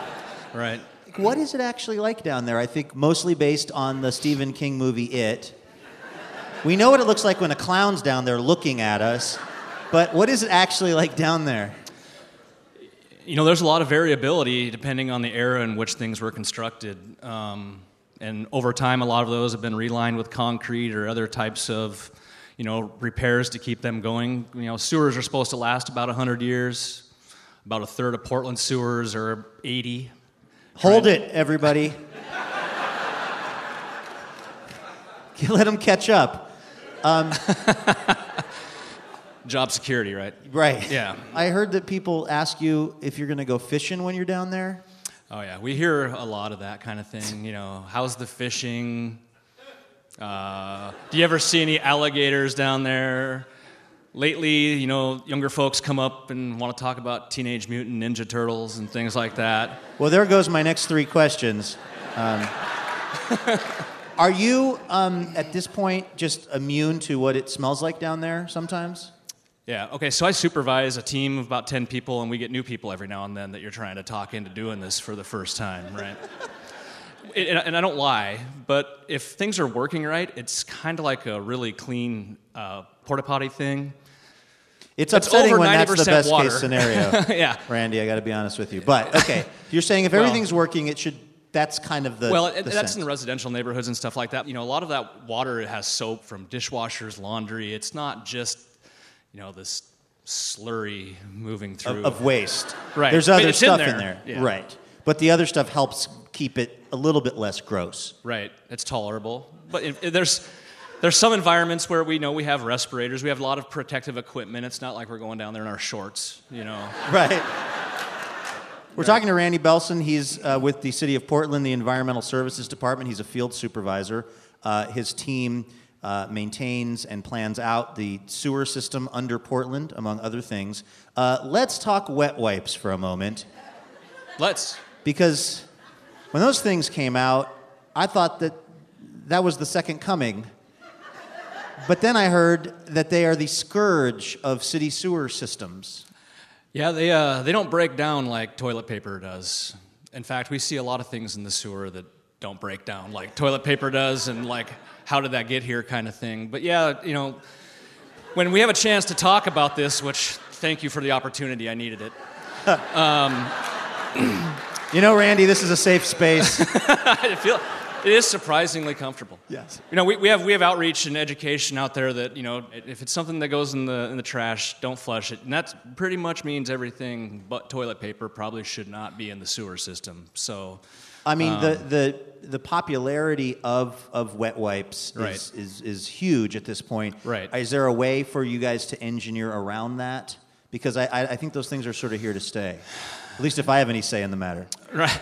Speaker 4: right.
Speaker 1: What is it actually like down there? I think mostly based on the Stephen King movie It. We know what it looks like when a clown's down there looking at us, but what is it actually like down there?
Speaker 4: You know, there's a lot of variability depending on the era in which things were constructed. Um, and over time, a lot of those have been relined with concrete or other types of, you know, repairs to keep them going. You know, sewers are supposed to last about 100 years. About a third of Portland sewers are 80.
Speaker 1: Hold it, everybody. (laughs) Let them catch up.
Speaker 4: Um, (laughs) Job security, right?
Speaker 1: Right.
Speaker 4: Yeah.
Speaker 1: I heard that people ask you if you're going to go fishing when you're down there.
Speaker 4: Oh yeah, we hear a lot of that kind of thing. You know, how's the fishing? Uh, do you ever see any alligators down there? Lately, you know, younger folks come up and want to talk about Teenage Mutant Ninja Turtles and things like that.
Speaker 1: Well, there goes my next three questions. Um, (laughs) are you, um, at this point, just immune to what it smells like down there sometimes?
Speaker 4: Yeah. Okay. So I supervise a team of about ten people, and we get new people every now and then that you're trying to talk into doing this for the first time, right? (laughs) and, and I don't lie, but if things are working right, it's kind of like a really clean uh, porta potty thing.
Speaker 1: It's upsetting when that's the best
Speaker 4: water.
Speaker 1: case scenario. (laughs)
Speaker 4: Yeah.
Speaker 1: Randy, I got to be honest with you. But okay, you're saying if
Speaker 4: Well-
Speaker 1: everything's working, it should. That's kind of the.
Speaker 4: Well,
Speaker 1: the
Speaker 4: that's
Speaker 1: sense.
Speaker 4: in residential neighborhoods and stuff like that. You know, a lot of that water has soap from dishwashers, laundry. It's not just, you know, this slurry moving through.
Speaker 1: of, of waste.
Speaker 4: Right.
Speaker 1: There's other
Speaker 4: in
Speaker 1: stuff in
Speaker 4: there.
Speaker 1: there.
Speaker 4: Yeah.
Speaker 1: Right. But the other stuff helps keep it a little bit less gross.
Speaker 4: Right. It's tolerable. But there's there's some environments where we know we have respirators. We have a lot of protective equipment. It's not like we're going down there in our shorts, you know. (laughs)
Speaker 1: Right. We're talking to Randy Belson. He's uh, with the City of Portland, the Environmental Services Department. He's a field supervisor. Uh, his team uh, maintains and plans out the sewer system under Portland, among other things. Uh, let's talk wet wipes for a moment,
Speaker 4: Let's.
Speaker 1: because when those things came out, I thought that that was the second coming. But then I heard that they are the scourge of city sewer systems.
Speaker 4: Yeah, they uh, they don't break down like toilet paper does. In fact, we see a lot of things in the sewer that don't break down like toilet paper does, and like how did that get here kind of thing. But yeah, you know, when we have a chance to talk about this, which thank you for the opportunity, I needed it. (laughs)
Speaker 1: You know, Randy, this is a safe space. (laughs)
Speaker 4: I feel It is surprisingly comfortable.
Speaker 1: Yes.
Speaker 4: You know, we, we have we have outreach and education out there that you know if it's something that goes in the in the trash, don't flush it, and that pretty much means everything but toilet paper probably should not be in the sewer system. So,
Speaker 1: I mean,
Speaker 4: Um,
Speaker 1: the, the, the popularity of, of wet wipes
Speaker 4: Right.
Speaker 1: is, is, is huge at this point.
Speaker 4: Right.
Speaker 1: Is there a way for you guys to engineer around that? Because I, I, I think those things are sort of here to stay. At least if I have any say in the matter.
Speaker 4: right.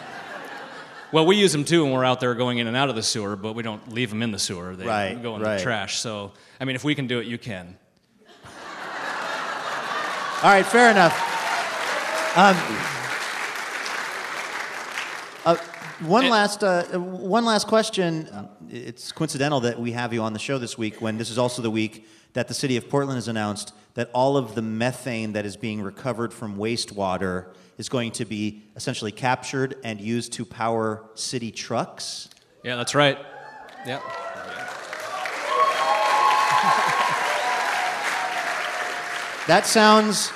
Speaker 4: Well, we use them too when we're out there going in and out of the sewer, but we don't leave them in the sewer. They
Speaker 1: Right,
Speaker 4: go in
Speaker 1: right.
Speaker 4: the trash. So, I mean, if we can do it, you can.
Speaker 1: All right, fair enough. Um, uh, one last, uh, one last question. It's coincidental that we have you on the show this week when this is also the week that the city of Portland has announced that all of the methane that is being recovered from wastewater is going to be essentially captured and used to power city trucks.
Speaker 4: Yeah, that's right. Yeah.
Speaker 1: That sounds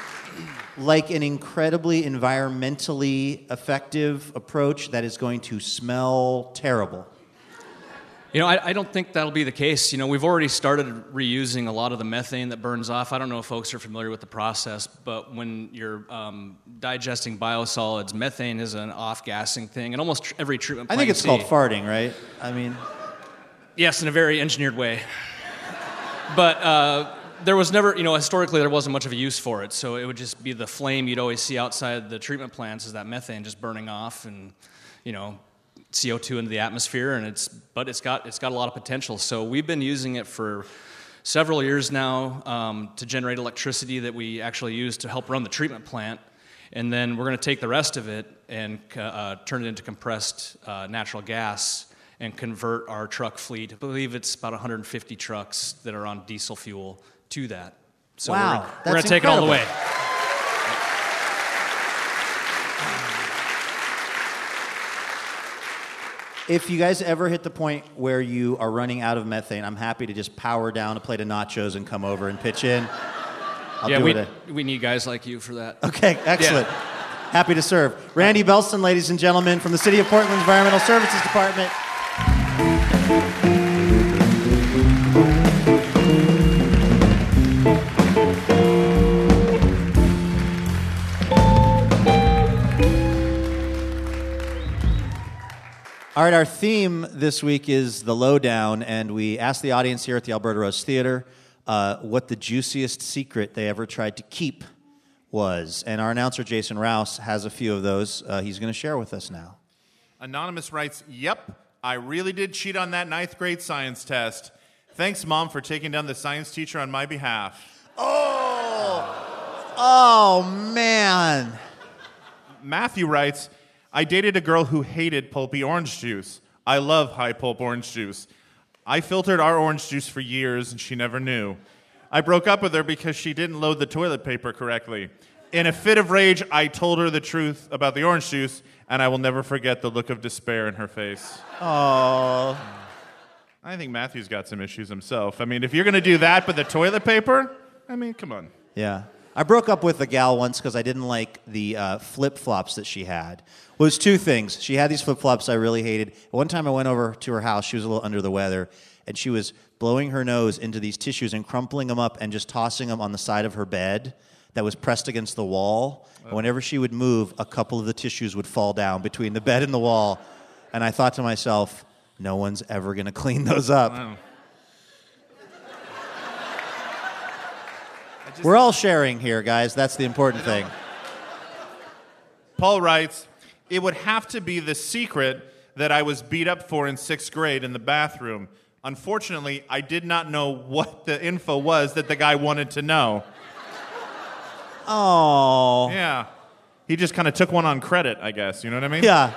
Speaker 1: like an incredibly environmentally effective approach that is going to smell terrible.
Speaker 4: You know, I, I don't think that'll be the case. You know, we've already started reusing a lot of the methane that burns off. I don't know if folks are familiar with the process, but when you're um, digesting biosolids, methane is an off-gassing thing, and almost tr- every treatment plant.
Speaker 1: I
Speaker 4: think
Speaker 1: it's called farting, right? I mean,
Speaker 4: Yes, in a very engineered way. But uh, there was never, you know, historically there wasn't much of a use for it. So it would just be the flame you'd always see outside the treatment plants is that methane just burning off and, you know, CO2 into the atmosphere. And it's, but it's got, it's got a lot of potential. So we've been using it for several years now um, to generate electricity that we actually use to help run the treatment plant. And then we're going to take the rest of it and uh, turn it into compressed uh, natural gas and convert our truck fleet. I believe it's about 150 trucks that are on diesel fuel to that. So
Speaker 1: Wow,
Speaker 4: we're, we're going to take it all the way.
Speaker 1: If you guys ever hit the point where you are running out of methane, I'm happy to just power down a plate of nachos and come over and pitch in. I'll
Speaker 4: yeah,
Speaker 1: do
Speaker 4: we,
Speaker 1: a-
Speaker 4: we need guys like you for that.
Speaker 1: Okay, excellent. Happy to serve. Randy Belston, ladies and gentlemen, from the City of Portland Environmental Services Department. All right, our theme this week is the lowdown, and we asked the audience here at the Alberta Rose Theater uh, what the juiciest secret they ever tried to keep was. And our announcer, Jason Rouse, has a few of those uh, he's going to share with us now.
Speaker 5: Anonymous writes, Yep, I really did cheat on that ninth grade science test. Thanks, Mom, for taking down the science teacher on my behalf.
Speaker 1: Oh, man.
Speaker 5: Matthew writes, I dated a girl who hated pulpy orange juice. I love high pulp orange juice. I filtered our orange juice for years and she never knew. I broke up with her because she didn't load the toilet paper correctly. In a fit of rage, I told her the truth about the orange juice, and I will never forget the look of despair in her face.
Speaker 1: Oh.
Speaker 5: I think Matthew's got some issues himself. I mean, if you're going to do that but the toilet paper, I mean, come on.
Speaker 1: Yeah. I broke up with a gal once because I didn't like the uh, flip flops that she had. Well, was two things. She had these flip flops I really hated. One time I went over to her house. She was a little under the weather, and she was blowing her nose into these tissues and crumpling them up and just tossing them on the side of her bed that was pressed against the wall. And whenever she would move, a couple of the tissues would fall down between the bed and the wall. And I thought to myself, no one's ever going to clean those up.
Speaker 5: Wow.
Speaker 1: We're all sharing here, guys. That's the important thing.
Speaker 5: Paul writes, It would have to be the secret that I was beat up for in sixth grade in the bathroom. Unfortunately, I did not know what the info was that the guy wanted to know.
Speaker 1: Oh.
Speaker 5: Yeah. He just kind of took one on credit, I guess. You know what I mean?
Speaker 1: Yeah.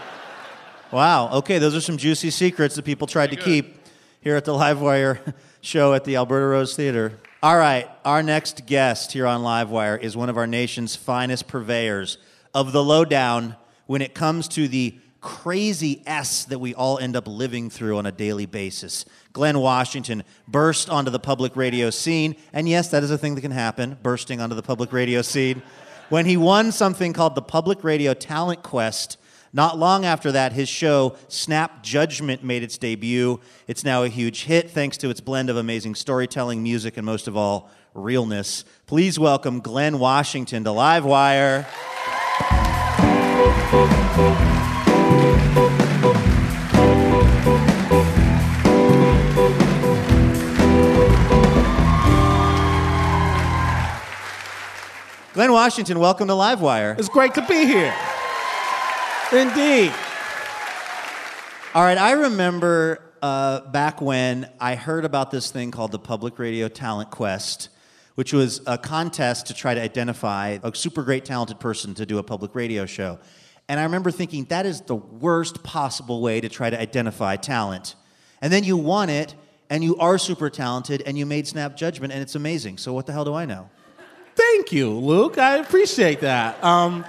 Speaker 1: Wow. Okay, those are some juicy secrets that people tried to
Speaker 5: good.
Speaker 1: keep here at the Livewire (laughs) show at the Alberta Rose Theater. All right, our next guest here on Livewire is one of our nation's finest purveyors of the lowdown when it comes to the crazy S that we all end up living through on a daily basis. Glynn Washington burst onto the public radio scene, and yes, that is a thing that can happen, bursting onto the public radio scene, when he won something called the Public Radio Talent Quest Not long after that, his show Snap Judgment made its debut. It's now a huge hit thanks to its blend of amazing storytelling, music, and most of all, realness. Please welcome Glynn Washington to Livewire. Glynn Washington, welcome to Livewire.
Speaker 2: It's great to be here. Indeed.
Speaker 1: All right, I remember uh, back when I heard about this thing called the Public Radio Talent Quest, which was a contest to try to identify a super great talented person to do a public radio show. And I remember thinking, that is the worst possible way to try to identify talent. And then you won it, and you are super talented, and you made Snap Judgment, and it's amazing. So, what the hell do I know?
Speaker 2: Thank you, Luke. I appreciate that. Um,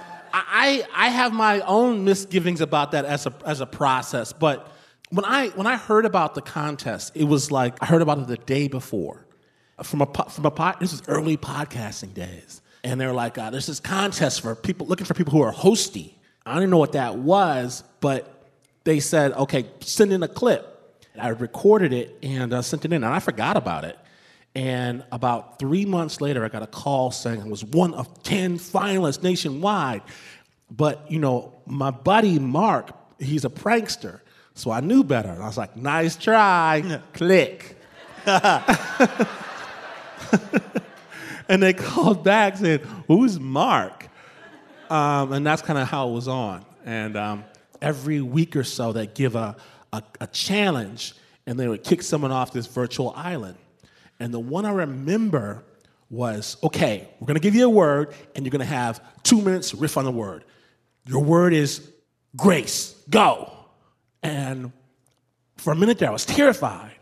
Speaker 2: I, I have my own misgivings about that as a, as a process, but when I, when I heard about the contest, it was like I heard about it the day before. From a, from a pod, this is early podcasting days. And they're like, uh, there's this contest for people looking for people who are hosty. I didn't know what that was, but they said, okay, send in a clip. I recorded it and uh, sent it in, and I forgot about it. And about three months later, I got a call saying I was one of 10 finalists nationwide. But, you know, my buddy Mark, he's a prankster. So I knew better. And I was like, nice try, click. (laughs) and they called back saying, who's Mark? Um, and that's kind of how it was on. And um, every week or so, they'd give a, a, a challenge and they would kick someone off this virtual island. And the one I remember was okay, we're gonna give you a word, and you're gonna have two minutes riff on the word. Your word is grace, go. And for a minute there, I was terrified.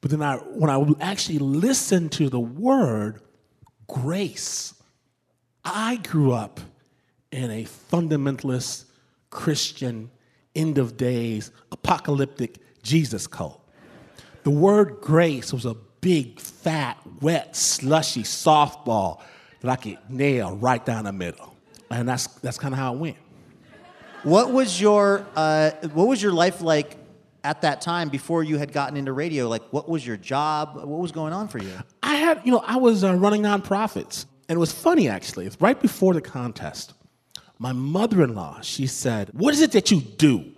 Speaker 2: But then I, when I actually listened to the word grace, I grew up in a fundamentalist Christian, end of days, apocalyptic Jesus cult. The word grace was a big, fat, wet, slushy softball that I could nail right down the middle. And that's, that's kind of how it went.
Speaker 1: What was your uh, what was your life like at that time before you had gotten into radio? Like, what was your job? What was going on for you?
Speaker 2: I had, you know, I was uh, running nonprofits. And it was funny, actually. It's right before the contest. My mother in law, she said, What is it that you do?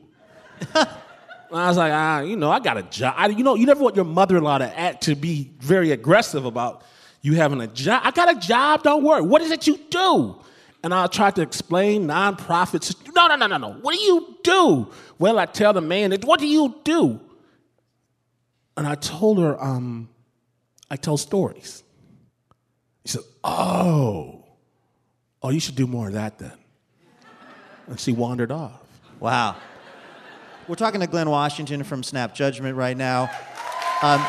Speaker 2: (laughs) and I was like, ah, you know, I got a job. I, you know, you never want your mother in law to act to be very aggressive about you having a job. I got a job, don't worry. What is it you do? And I tried to explain nonprofits. No, no, no, no, no. What do you do? Well, I tell the man, what do you do? And I told her, um, I tell stories. She said, Oh, oh, you should do more of that then. And she wandered off.
Speaker 1: Wow. We're talking to Glynn Washington from Snap Judgment right now. Um,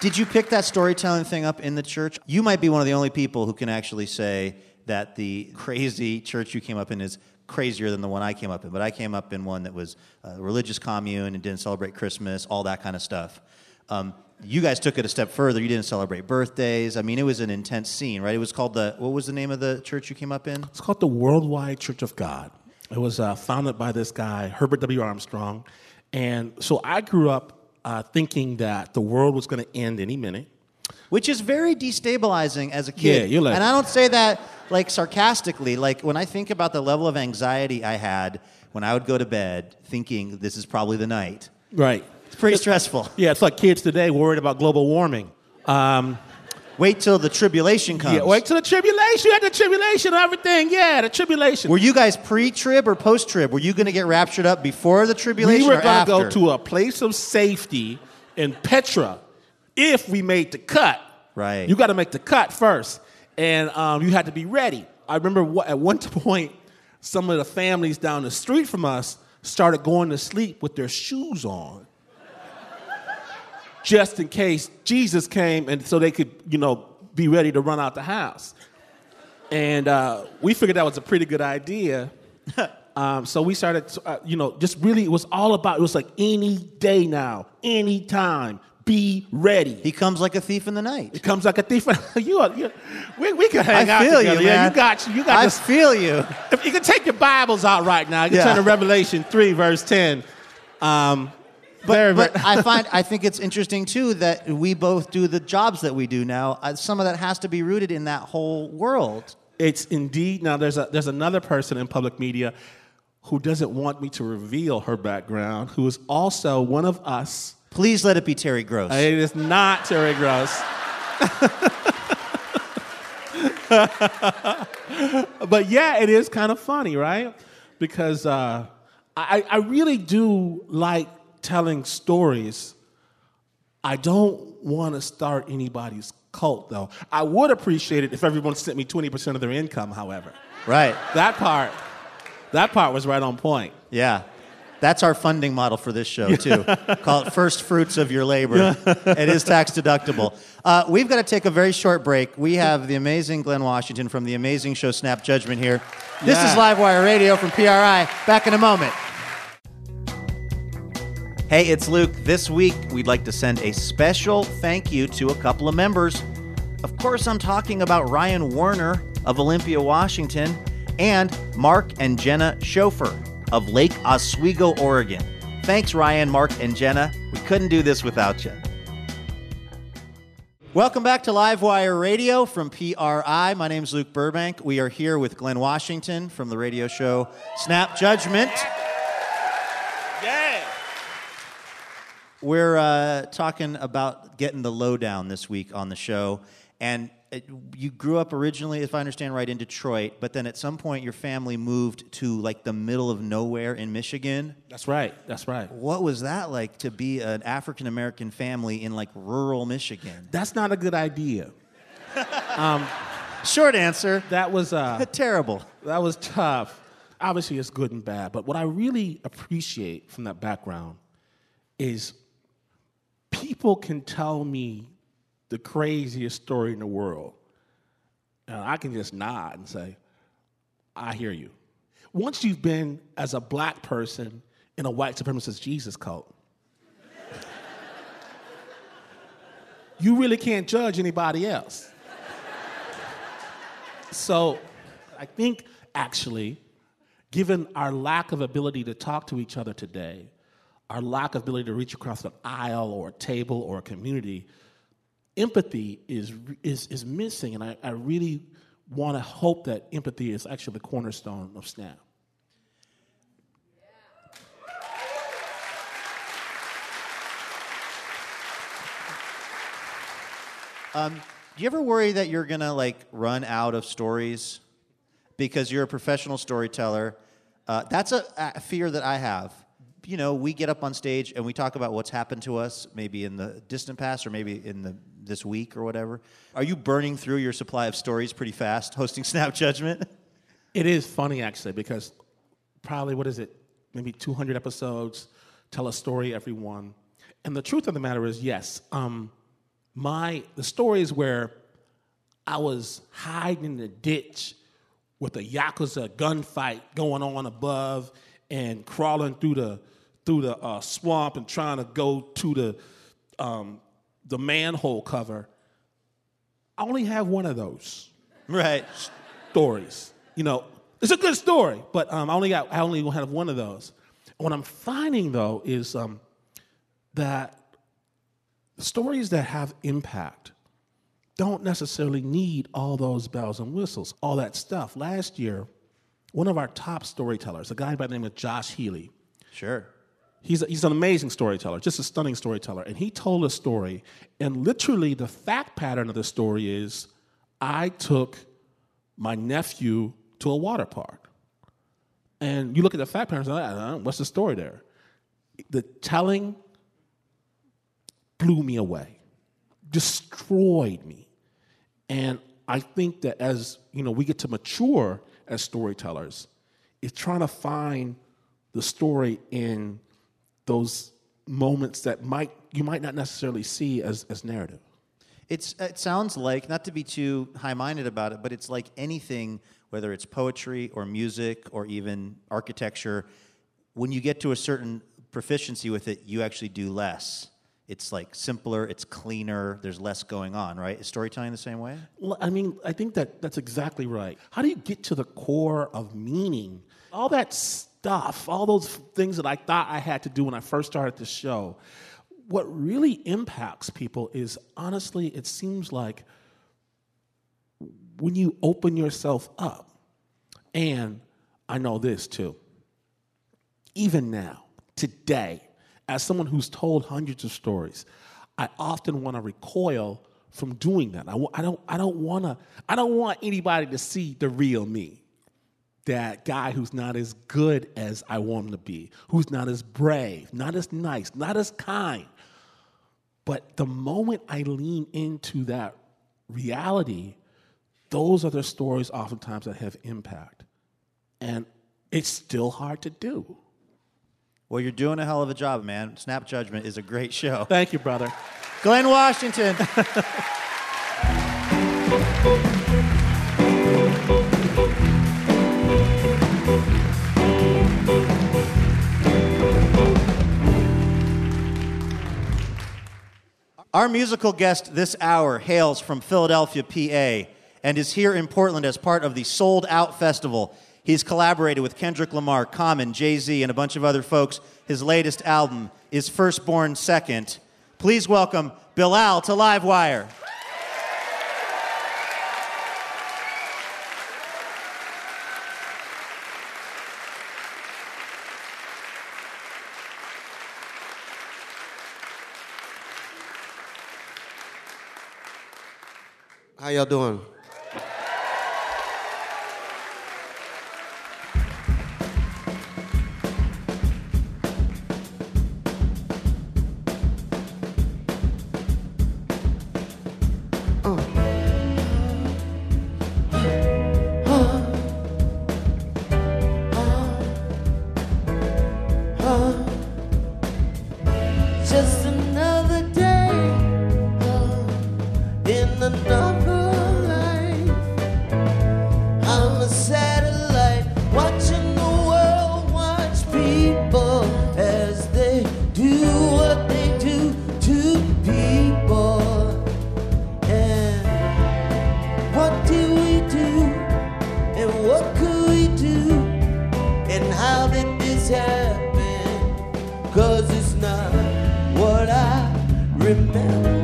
Speaker 1: did you pick that storytelling thing up in the church? You might be one of the only people who can actually say that the crazy church you came up in is crazier than the one I came up in. But I came up in one that was a religious commune and didn't celebrate Christmas, all that kind of stuff. Um, you guys took it a step further. You didn't celebrate birthdays. I mean, it was an intense scene, right? It was called the, what was the name of the church you came up in?
Speaker 2: It's called the Worldwide Church of God. It was uh, founded by this guy, Herbert W. Armstrong. And so I grew up uh, thinking that the world was going to end any minute.
Speaker 1: Which is very destabilizing as a kid.
Speaker 2: Yeah, you're like-
Speaker 1: and I don't say that like sarcastically. Like when I think about the level of anxiety I had when I would go to bed thinking this is probably the night,
Speaker 2: Right.
Speaker 1: it's pretty stressful.
Speaker 2: Yeah, it's like kids today worried about global warming. Um,
Speaker 1: Wait till the tribulation comes.
Speaker 2: yeah, wait till the tribulation. You had the tribulation and everything. Yeah, the tribulation.
Speaker 1: Were you guys pre-trib or post-trib? Were you going to get raptured up before the tribulation
Speaker 2: we were going to go to a place of safety in Petra if we made the cut.
Speaker 1: Right.
Speaker 2: You got to make the cut first, and um, you had to be ready. I remember what, at one (laughs) point, some of the families down the street from us started going to sleep with their shoes on. Just in case Jesus came, and so they could, you know, be ready to run out the house. And uh, we figured that was a pretty good idea. (laughs) Um, so we started, uh, you know, just really, it was all about, it was like any day now, any time, Be ready.
Speaker 1: He comes like a thief in the night.
Speaker 2: He comes like a thief. (laughs) you, are, you we, we can hang
Speaker 1: I
Speaker 2: out
Speaker 1: feel
Speaker 2: together.
Speaker 1: you,
Speaker 2: Yeah,
Speaker 1: man.
Speaker 2: you got you got
Speaker 1: I
Speaker 2: this.
Speaker 1: feel you.
Speaker 2: If you can take your Bibles out right now, you can
Speaker 1: Yeah.
Speaker 2: turn to Revelation three, verse ten. Um, very,
Speaker 1: But
Speaker 2: very-
Speaker 1: I find I think it's interesting too that we both do the jobs that we do now. Uh, some of that has to be rooted in that whole world.
Speaker 2: It's indeed now. There's a there's another person in public media who doesn't want me to reveal her background, who is also one of us.
Speaker 1: Please let it be Terry Gross.
Speaker 2: It is not Terry Gross. (laughs) but yeah, it is kind of funny, right? Because uh, I, I really do like telling stories. I don't want to start anybody's cult, though. I would appreciate it if everyone sent me 20% of their income, however.
Speaker 1: right.
Speaker 2: That part, that part was right on point.
Speaker 1: Yeah. That's our funding model for this show, too. (laughs) Call it First Fruits of Your Labor. it is tax deductible. Uh, we've got to take a very short break. We have the amazing Glynn Washington from the amazing show Snap Judgment here. This is Livewire Radio from PRI. Back in a moment. Hey, it's Luke. This week, we'd like to send a special thank you to a couple of members. Of course, I'm talking about Ryan Warner of Olympia, Washington, and Mark and Jenna Schofer of Lake Oswego, Oregon. Thanks, Ryan, Mark, and Jenna. We couldn't do this without you. Welcome back to Livewire Radio from PRI. My name is Luke Burbank. We are here with Glynn Washington from the radio show Snap Judgment.
Speaker 2: Yeah.
Speaker 1: We're uh, talking about getting the lowdown this week on the show. And it, you grew up originally, if I understand right, in Detroit, but then at some point your family moved to like the middle of nowhere in Michigan.
Speaker 2: That's right. That's right.
Speaker 1: What was that like to be an African American family in like rural Michigan?
Speaker 2: That's not a good idea. (laughs)
Speaker 1: Short answer
Speaker 2: That was uh, (laughs)
Speaker 1: terrible.
Speaker 2: that was tough. Obviously, it's good and bad. But what I really appreciate from that background is people can tell me the craziest story in the world, and I can just nod and say, "I hear you." Once you've been as a black person in a white supremacist Jesus cult, (laughs) you really can't judge anybody else. So I think actually, given our lack of ability to talk to each other today, our lack of ability to reach across an aisle or a table or a community, empathy is, is, is missing. And I, I really want to hope that empathy is actually the cornerstone of SNAP.
Speaker 1: Do you ever worry that you're gonna like run out of stories because you're a professional storyteller? Uh, that's a, a fear that I have. You know, we get up on stage and we talk about what's happened to us, maybe in the distant past or maybe in the this week or whatever. Are you burning through your supply of stories pretty fast, (laughs) hosting Snap Judgment?
Speaker 2: It is funny actually because probably what is it? Maybe 200 episodes, tell a story every one. And the truth of the matter is, yes, um, my the stories where I was hiding in the ditch with a yakuza gunfight going on above and crawling through the through the uh, swamp and trying to go to the um, the manhole cover. I only have one of those
Speaker 1: right.
Speaker 2: stories. You know, it's a good story, but um, I only got I only have one of those. What I'm finding though is um, that stories that have impact don't necessarily need all those bells and whistles, all that stuff. Last year, one of our top storytellers, a guy by the name of Josh Healy,
Speaker 1: Sure.
Speaker 2: He's, he's an amazing storyteller, just a stunning storyteller. And he told a story, and literally the fact pattern of the story is I took my nephew to a water park. And you look at the fact pattern, and "Uh, what's the story there? The telling blew me away, destroyed me. And I think that as you know, we get to mature as storytellers, it's trying to find the story in those moments that might you might not necessarily see as, as narrative.
Speaker 1: It's, it sounds like, not to be too high minded about it, but it's like anything, whether it's poetry or music or even architecture, when you get to a certain proficiency with it, you actually do less. it's like simpler, it's cleaner, there's less going on, right? Is storytelling the same way?
Speaker 2: Well, I mean, I think that that's exactly right. How do you get to the core of meaning? All that stuff, all those things that I thought I had to do when I first started the show, what really impacts people is honestly, it seems like when you open yourself up, and I know this too, even now, today, as someone who's told hundreds of stories, I often want to recoil from doing that. I, I don't, I don't want to, I don't want anybody to see the real me. That guy who's not as good as I want him to be, who's not as brave, not as nice, not as kind. But the moment I lean into that reality, those are the stories oftentimes that have impact. And it's still hard to do.
Speaker 1: Well, you're doing a hell of a job, man. Snap Judgment is a great show.
Speaker 2: Thank you, brother.
Speaker 1: Glynn Washington. (laughs) Our musical guest this hour hails from Philadelphia, PA, and is here in Portland as part of the Soul'd Out Festival. He's collaborated with Kendrick Lamar, Common, Jay Z, and a bunch of other folks. His latest album is Firstborn Second. Please welcome Bilal to Livewire.
Speaker 6: How y'all doing?
Speaker 7: Did this happen? Cause it's not what I remember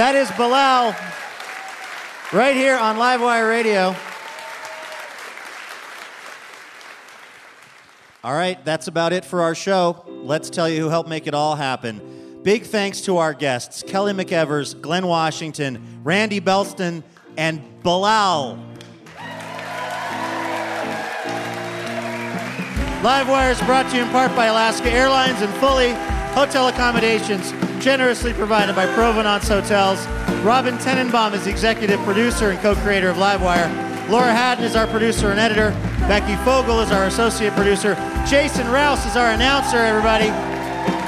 Speaker 1: That is Bilal right here on Livewire Radio. All right, that's about it for our show. Let's tell you who helped make it all happen. Big thanks to our guests Kelly McEvers, Glynn Washington, Randy Belston, and Bilal. Livewire is brought to you in part by Alaska Airlines and fully hotel accommodations generously provided by Provenance Hotels. Robin Tenenbaum is the executive producer and co-creator of Livewire. Laura Haddon is our producer and editor. Becky Fogel is our associate producer. Jason Rouse is our announcer, everybody.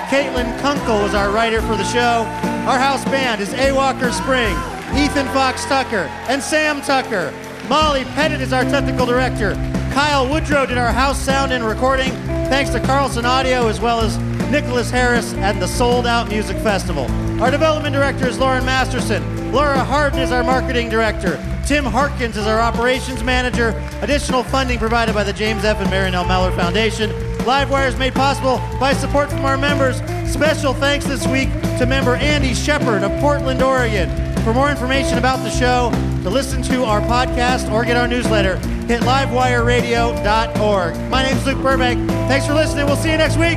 Speaker 1: Caitlin Kunkel is our writer for the show. Our house band is A. Walker Spring, Ethan Fox Tucker, and Sam Tucker. Molly Pettit is our technical director. Kyle Woodrow did our house sound and recording. Thanks to Carlson Audio as well as Nicholas Harris at the Soul'd Out Music Festival. Our development director is Lauren Masterson. Laura Harden is our marketing director. Tim Harkins is our operations manager. Additional funding provided by the James F. and Marion L. Miller Foundation. Livewire is made possible by support from our members. Special thanks this week to member Andy Shepard of Portland, Oregon. For more information about the show, to listen to our podcast or get our newsletter, hit livewireradio.org. My name is Luke Burbank. Thanks for listening. We'll see you next week.